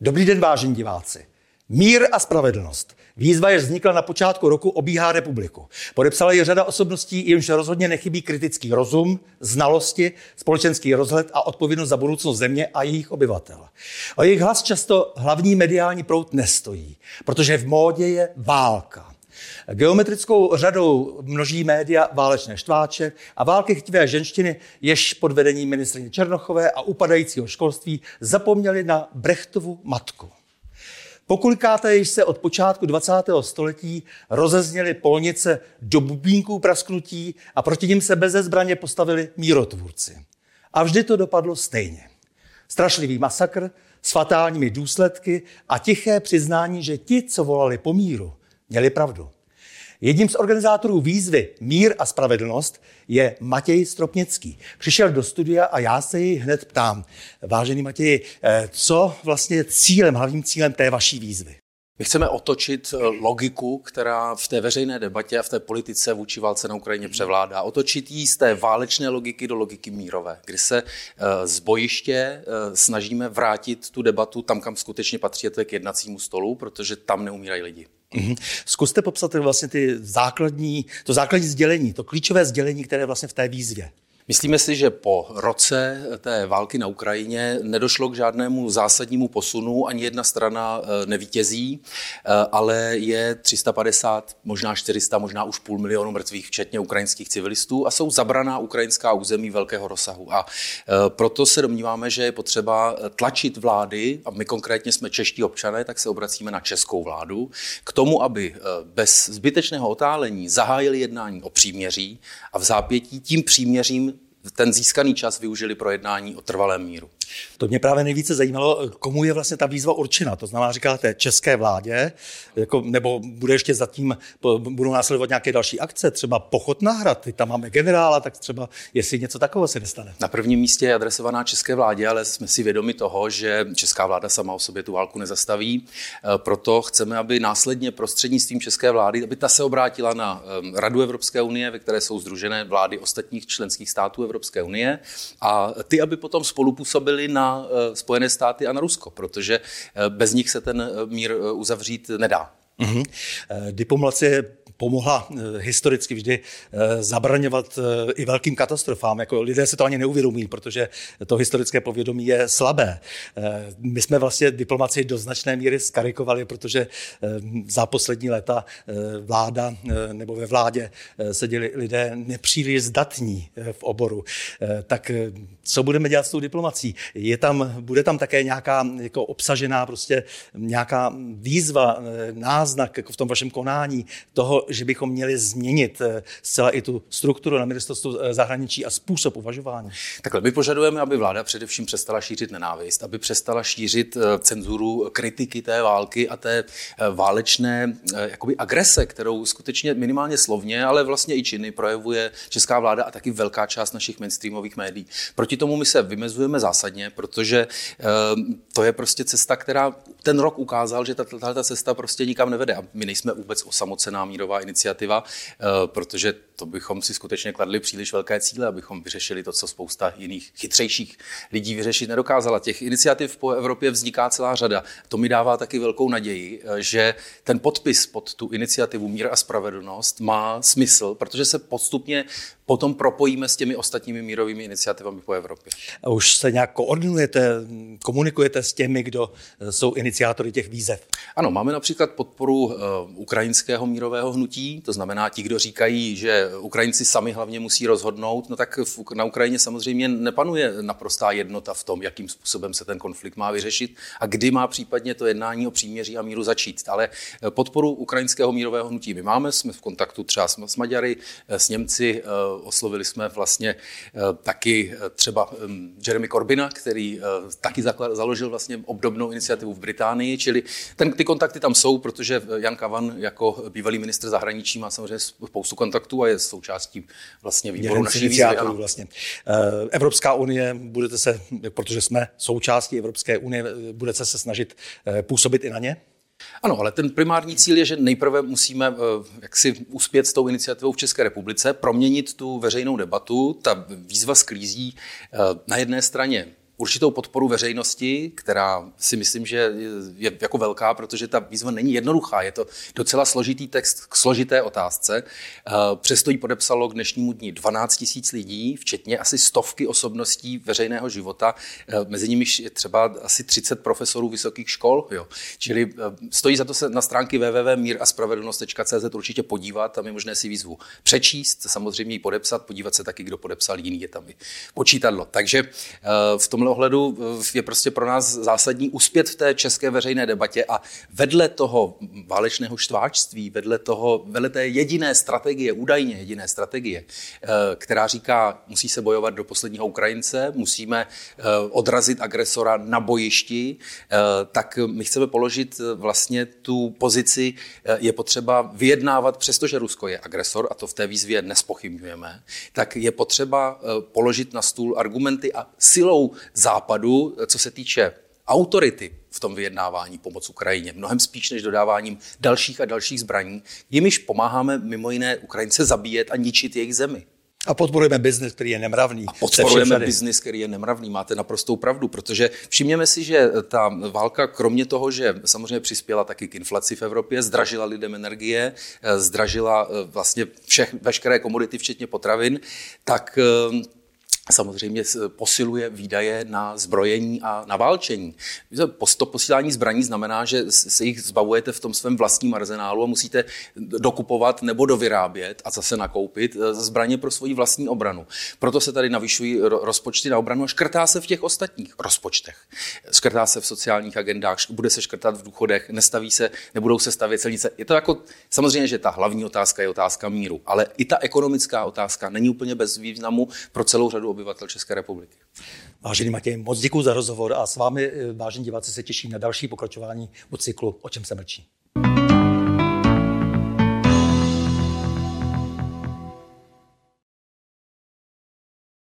Dobrý den, vážení diváci. Mír a spravedlnost. Výzva, jež vznikla na počátku roku, obíhá republiku. Podepsala ji řada osobností, jimž rozhodně nechybí kritický rozum, znalosti, společenský rozhled a odpovědnost za budoucnost země a jejich obyvatel. O jejich hlas často hlavní mediální prout nestojí, protože v módě je válka. Geometrickou řadou množí média válečné štváče a války chtivé ženštiny, jež pod vedením ministrině Černochové a upadajícího školství zapomněli na Brechtovu matku. Pokolikáte již se od počátku 20. století rozezněly polnice do bubínků prasknutí a proti nim se bez zbraně postavili mírotvůrci. A vždy to dopadlo stejně. Strašlivý masakr s fatálními důsledky a tiché přiznání, že ti, co volali po míru, měli pravdu. Jedním z organizátorů výzvy Mír a spravedlnost je Matěj Stropnický. Přišel do studia a já se jej hned ptám. Vážený Matěj, eh, co vlastně je cílem, hlavním cílem té vaší výzvy? My chceme otočit eh, logiku, která v té veřejné debatě a v té politice vůči válce na Ukrajině převládá. Otočit ji z té válečné logiky do logiky mírové, kdy se eh, z bojiště snažíme vrátit tu debatu tam, kam skutečně patří, to k jednacímu stolu, protože tam neumírají lidi. Mm-hmm. Zkuste popsat vlastně ty základní, to základní sdělení, to klíčové sdělení, které je vlastně v té výzvě. Myslíme si, že po roce té války na Ukrajině nedošlo k žádnému zásadnímu posunu, ani jedna strana eh, nevítězí, eh, ale je 350, možná 400, možná už půl milionu mrtvých, včetně ukrajinských civilistů a jsou zabraná ukrajinská území velkého rozsahu. A eh, proto se domníváme, že je potřeba tlačit vlády, a my konkrétně jsme čeští občané, tak se obracíme na českou vládu, k tomu, aby bez zbytečného otálení zahájili jednání o příměří a v zápětí tím příměřím ten získaný čas využili pro jednání o trvalém míru. To mě právě nejvíce zajímalo, komu je vlastně ta výzva určena. To znamená, říkáte české vládě, jako, nebo bude ještě zatím, budou následovat nějaké další akce, třeba pochod na hrad, tam máme generála, tak třeba jestli něco takového se nestane. Na prvním místě je adresovaná české vládě, ale jsme si vědomi toho, že česká vláda sama o sobě tu válku nezastaví. E, proto chceme, aby následně prostřednictvím české vlády, aby ta se obrátila na e, Radu Evropské unie, ve které jsou združené vlády ostatních členských států Evropské unie a ty, aby potom spolupůsobili na eh, Spojené státy a na Rusko, protože eh, bez nich se ten eh, mír uzavřít nedá. Mm-hmm. Diplomacie pomohla eh, historicky vždy eh, zabraňovat eh, i velkým katastrofám. Jako lidé se to ani neuvědomí, protože to historické povědomí je slabé. My jsme vlastně diplomaci do značné míry skarikovali, protože za poslední léta vláda nebo ve vládě seděli lidé nepříliš zdatní v oboru. Tak co budeme dělat s tou diplomací? Je tam, bude tam také nějaká jako obsažená prostě nějaká výzva, náznak jako v tom vašem konání toho, že bychom měli změnit eh, zcela i tu strukturu na ministerstvu eh, zahraničí a způsob uvažování. Takhle my požadujeme, aby vláda především přestala šířit nenávist, aby přestala šířit eh, cenzuru kritiky té války a té válečné jakoby agrese, kterou skutečně minimálně slovně, ale vlastně i činy projevuje česká vláda a taky velká část našich mainstreamových médií. Proti tomu my se vymezujeme zásadně, protože to je prostě cesta, která ten rok ukázal, že tato cesta prostě nikam nevede. A my nejsme vůbec osamocená mírová iniciativa, eh, protože to bychom si skutečně kladli příliš velké cíle, abychom vyřešili to, co spousta jiných chytřejších lidí vyřešit nedokázala. Těch iniciativ po Evropě vzniká celá řada. To mi dává taky velkou naději, eh, že ten podpis pod tu iniciativu Mír a spravedlnost má smysl, protože se postupně potom propojíme s těmi ostatními mírovými iniciativami po Evropě. A už se nějak koordinujete, komunikujete s těmi, kdo eh, jsou iniciátory těch výzev? Ano, máme například podporu uh, ukrajinského mírového hnutí, to znamená ti, kdo říkají, že Ukrajinci sami hlavně musí rozhodnout, no tak na Ukrajině samozřejmě nepanuje naprostá jednota v tom, jakým způsobem se ten konflikt má vyřešit a kdy má případně to jednání o příměří a míru začít. Ale eh, podporu ukrajinského mírového hnutí my máme, jsme v kontaktu třeba s, s Maďary, s Němci, oslovili jsme vlastně taky třeba Jeremy Corbina, který taky založil vlastně obdobnou iniciativu v Británii, čili ten, ty kontakty tam jsou, protože Jan Kavan jako bývalý ministr zahraničí má samozřejmě spoustu kontaktů a je součástí vlastně výboru naší výzvy. Vlastně. Eh, Evropská unie, budete se, protože jsme součástí Evropské unie, budete se snažit eh, působit i na ně? Ano, ale ten primární cíl je, že nejprve musíme eh, jaksi uspět s tou iniciativou v České republice, proměnit tu veřejnou debatu. Ta výzva sklízí na jedné straně určitou podporu veřejnosti, která si myslím, že je jako velká, protože ta výzva není jednoduchá. Je to docela složitý text k složité otázce. Eh, přesto ji podepsalo k dnešnímu dní 12 000 lidí, včetně asi stovky osobností veřejného života. Eh, mezi nimi je třeba asi 30 profesorů vysokých škol. Jo. Čili stojí za to se na stránky www.míraspravedlnost.cz určitě podívat. Tam je možné si výzvu přečíst, samozřejmě ji podepsat, podívat se taky, kdo podepsal jiný, je tam i počítadlo. Takže v tomhle ohledu je prostě pro nás zásadní uspět v té české veřejné debatě a vedle toho válečného štváčství, vedle, toho, vedle té jediné strategie, údajně jediné strategie, eh, která říká, musí se bojovat do posledního Ukrajince, musíme eh, odrazit agresora na bojišti, eh, tak my chceme položit vlastně tu pozici, je potřeba vyjednávat, přestože Rusko je agresor, a to v té výzvě nespochybňujeme, tak je potřeba položit na stůl argumenty a silou západu, co se týče autority v tom vyjednávání pomoc Ukrajině, mnohem spíš než dodáváním dalších a dalších zbraní, jimiž pomáháme mimo jiné Ukrajince zabíjet a ničit jejich zemi. A podporujeme biznis, který je nemravný. A podporujeme biznis, který je nemravný. Máte naprostou pravdu, protože všimněme si, že ta válka, kromě toho, že samozřejmě přispěla taky k inflaci v Evropě, zdražila lidem energie, zdražila eh, vlastně všech, veškeré komodity, včetně potravin, tak eh, samozřejmě posiluje výdaje na zbrojení a na válčení. To posílání zbraní znamená, že se jich zbavujete v tom svém vlastním arzenálu a musíte dokupovat nebo dovyrábět a zase nakoupit eh, zbraně pro svoji vlastní obranu. Proto se tady navyšují rozpočty na obranu a škrtá se v těch ostatních rozpočtech. Škrtá se v sociálních agendách, bude se škrtat v důchodech, nestaví se, nebudou se stavět celnice. Je to jako, samozřejmě, že ta hlavní otázka je otázka míru, ale i ta ekonomická otázka není úplně bez významu pro celou řadu obyvatel České republiky. Vážený Matěj, moc děkuji za rozhovor a s vámi, vážení diváci, se těším na další pokračování od cyklu O čem se mlčí.